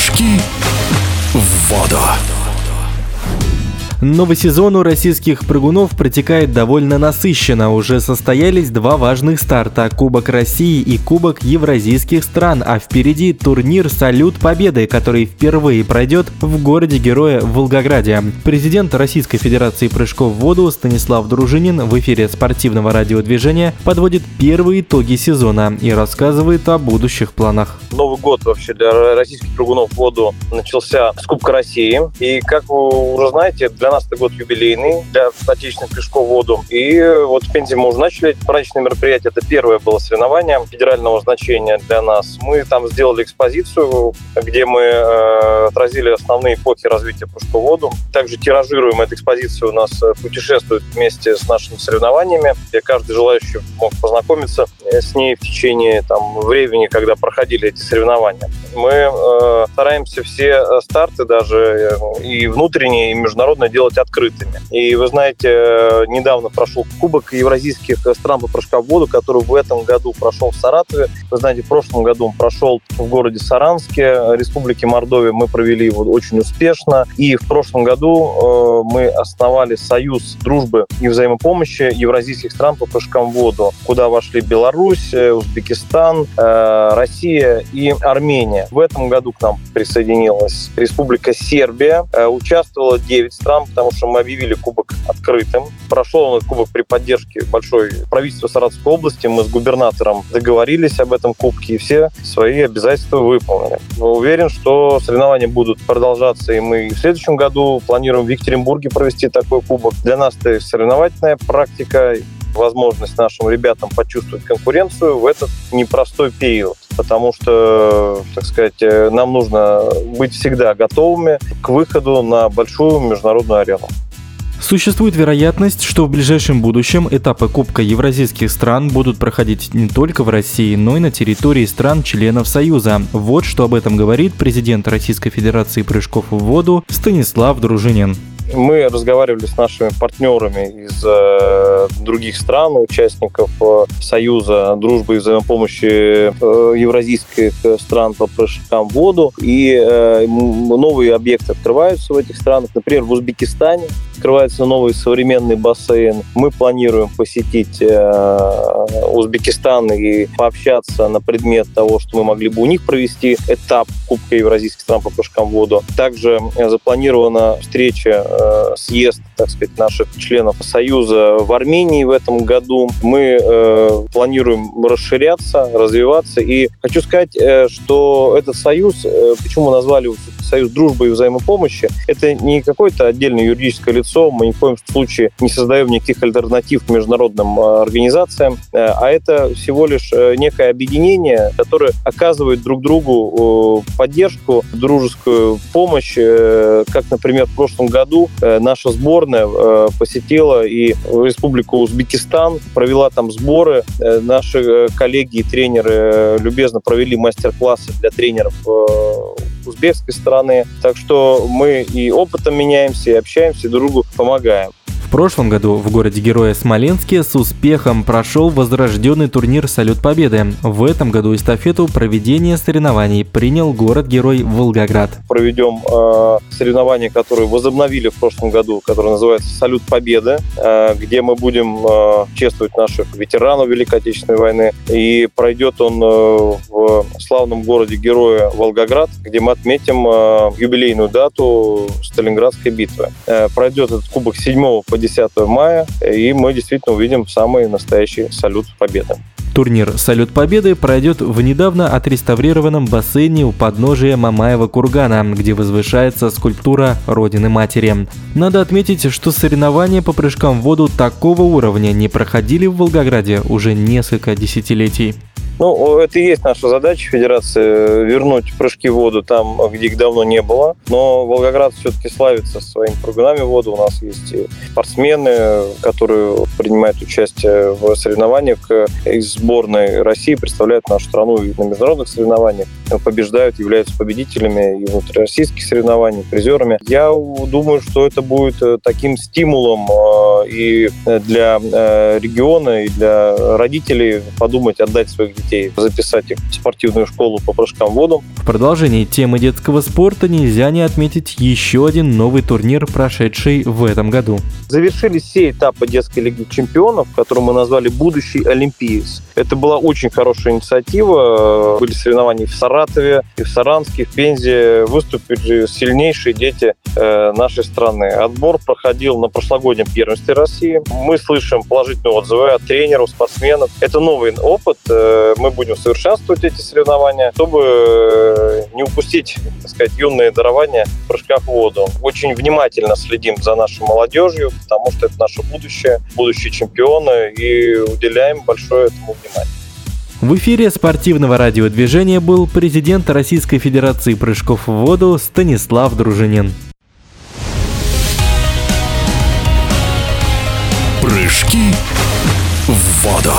Прыжки в воду. Новый сезон у российских прыгунов протекает довольно насыщенно. Уже состоялись два важных старта – Кубок России и Кубок Евразийских стран, а впереди турнир «Салют Победы», который впервые пройдет в городе-герое Волгограде. Президент Российской Федерации прыжков в воду Станислав Дружинин в эфире спортивного радиодвижения подводит первые итоги сезона и рассказывает о будущих планах. Новый год вообще для российских прыгунов в воду начался с Кубка России. И, как вы уже знаете, для нас это год юбилейный для отечественных прыжков в воду. И вот в Пензе мы уже начали праздничные мероприятия. Это первое было соревнование федерального значения для нас. Мы там сделали экспозицию, где мы э, отразили основные эпохи развития прыжков в воду. Также тиражируем эту экспозицию у нас э, путешествует вместе с нашими соревнованиями, где каждый желающий мог познакомиться э, с ней в течение там, времени, когда проходили эти соревнования. Мы э, стараемся все старты даже э, и внутренние, и международные делать открытыми. И вы знаете, э, недавно прошел Кубок евразийских стран по прыжка в воду, который в этом году прошел в Саратове. Вы знаете, в прошлом году он прошел в городе Саранске, Республике Мордовия. Мы провели его очень успешно. И в прошлом году э, мы основали союз дружбы и взаимопомощи евразийских стран по прыжкам в воду, куда вошли Беларусь, Узбекистан, Россия и Армения. В этом году к нам присоединилась Республика Сербия. Участвовало 9 стран, потому что мы объявили кубок открытым. Прошел этот кубок при поддержке большой правительства Саратовской области. Мы с губернатором договорились об этом кубке и все свои обязательства выполнили. Уверен, что соревнования будут продолжаться, и мы в следующем году планируем в Екатеринбурге провести такой кубок. Для нас это соревновательная практика, возможность нашим ребятам почувствовать конкуренцию в этот непростой период потому что, так сказать, э, нам нужно быть всегда готовыми к выходу на большую международную арену. Существует вероятность, что в ближайшем будущем этапы Кубка евразийских стран будут проходить не только в России, но и на территории стран-членов Союза. Вот что об этом говорит президент Российской Федерации прыжков в воду Станислав Дружинин. Мы разговаривали с нашими партнерами из э, других стран, участников э, Союза дружбы и взаимопомощи э, евразийских стран по прыжкам в воду. И э, новые объекты открываются в этих странах. Например, в Узбекистане открывается новый современный бассейн. Мы планируем посетить э, Узбекистан и пообщаться на предмет того, что мы могли бы у них провести этап Кубка евразийских стран по прыжкам в воду. Также запланирована встреча э, Э, съезд, так сказать, наших членов Союза в Армении в этом году. Мы э, планируем расширяться, развиваться. И хочу сказать, э, что этот союз, э, почему назвали Союз дружбы и взаимопомощи, это не какое-то отдельное юридическое лицо, мы ни в коем случае не создаем никаких альтернатив международным э, организациям, э, а это всего лишь э, некое объединение, которое оказывает друг другу поддержку, дружескую помощь, как, например, в прошлом году наша сборная посетила и Республику Узбекистан, провела там сборы. Наши коллеги и тренеры любезно провели мастер-классы для тренеров узбекской стороны. Так что мы и опытом меняемся, и общаемся, и другу помогаем. В прошлом году в городе-герое Смоленске с успехом прошел возрожденный турнир «Салют Победы». В этом году эстафету проведения соревнований принял город-герой Волгоград. Проведем э, соревнования, которые возобновили в прошлом году, которые называются «Салют Победы», э, где мы будем э, чествовать наших ветеранов Великой Отечественной войны. И пройдет он э, в славном городе-герое Волгоград, где мы отметим э, юбилейную дату Сталинградской битвы. Э, пройдет этот кубок 7 по 10 мая, и мы действительно увидим самый настоящий салют победы. Турнир «Салют Победы» пройдет в недавно отреставрированном бассейне у подножия Мамаева кургана, где возвышается скульптура Родины Матери. Надо отметить, что соревнования по прыжкам в воду такого уровня не проходили в Волгограде уже несколько десятилетий. Ну, это и есть наша задача Федерации вернуть прыжки в воду там, где их давно не было. Но Волгоград все-таки славится своими прыгунами в воду. У нас есть и спортсмены, которые принимают участие в соревнованиях из сборной России, представляют нашу страну на международных соревнованиях, побеждают, являются победителями и внутрироссийских соревнований, призерами. Я думаю, что это будет таким стимулом и для региона, и для родителей подумать, отдать своих детей, записать их в спортивную школу по прыжкам в воду. В продолжении темы детского спорта нельзя не отметить еще один новый турнир, прошедший в этом году. Завершились все этапы детской лиги чемпионов, которую мы назвали «Будущий Олимпиец». Это была очень хорошая инициатива. Были соревнования в Саратове, и в Саранске, в Пензе. Выступили сильнейшие дети э, нашей страны. Отбор проходил на прошлогоднем первенстве России. Мы слышим положительные отзывы от тренеров, спортсменов. Это новый опыт. Э, мы будем совершенствовать эти соревнования, чтобы э, не упустить, так сказать, юные дарования в прыжках в воду. Очень внимательно следим за нашей молодежью, потому что это наше будущее, будущие чемпионы, и уделяем большое этому внимание. В эфире спортивного радиодвижения был президент Российской Федерации прыжков в воду Станислав Дружинин. Прыжки в воду.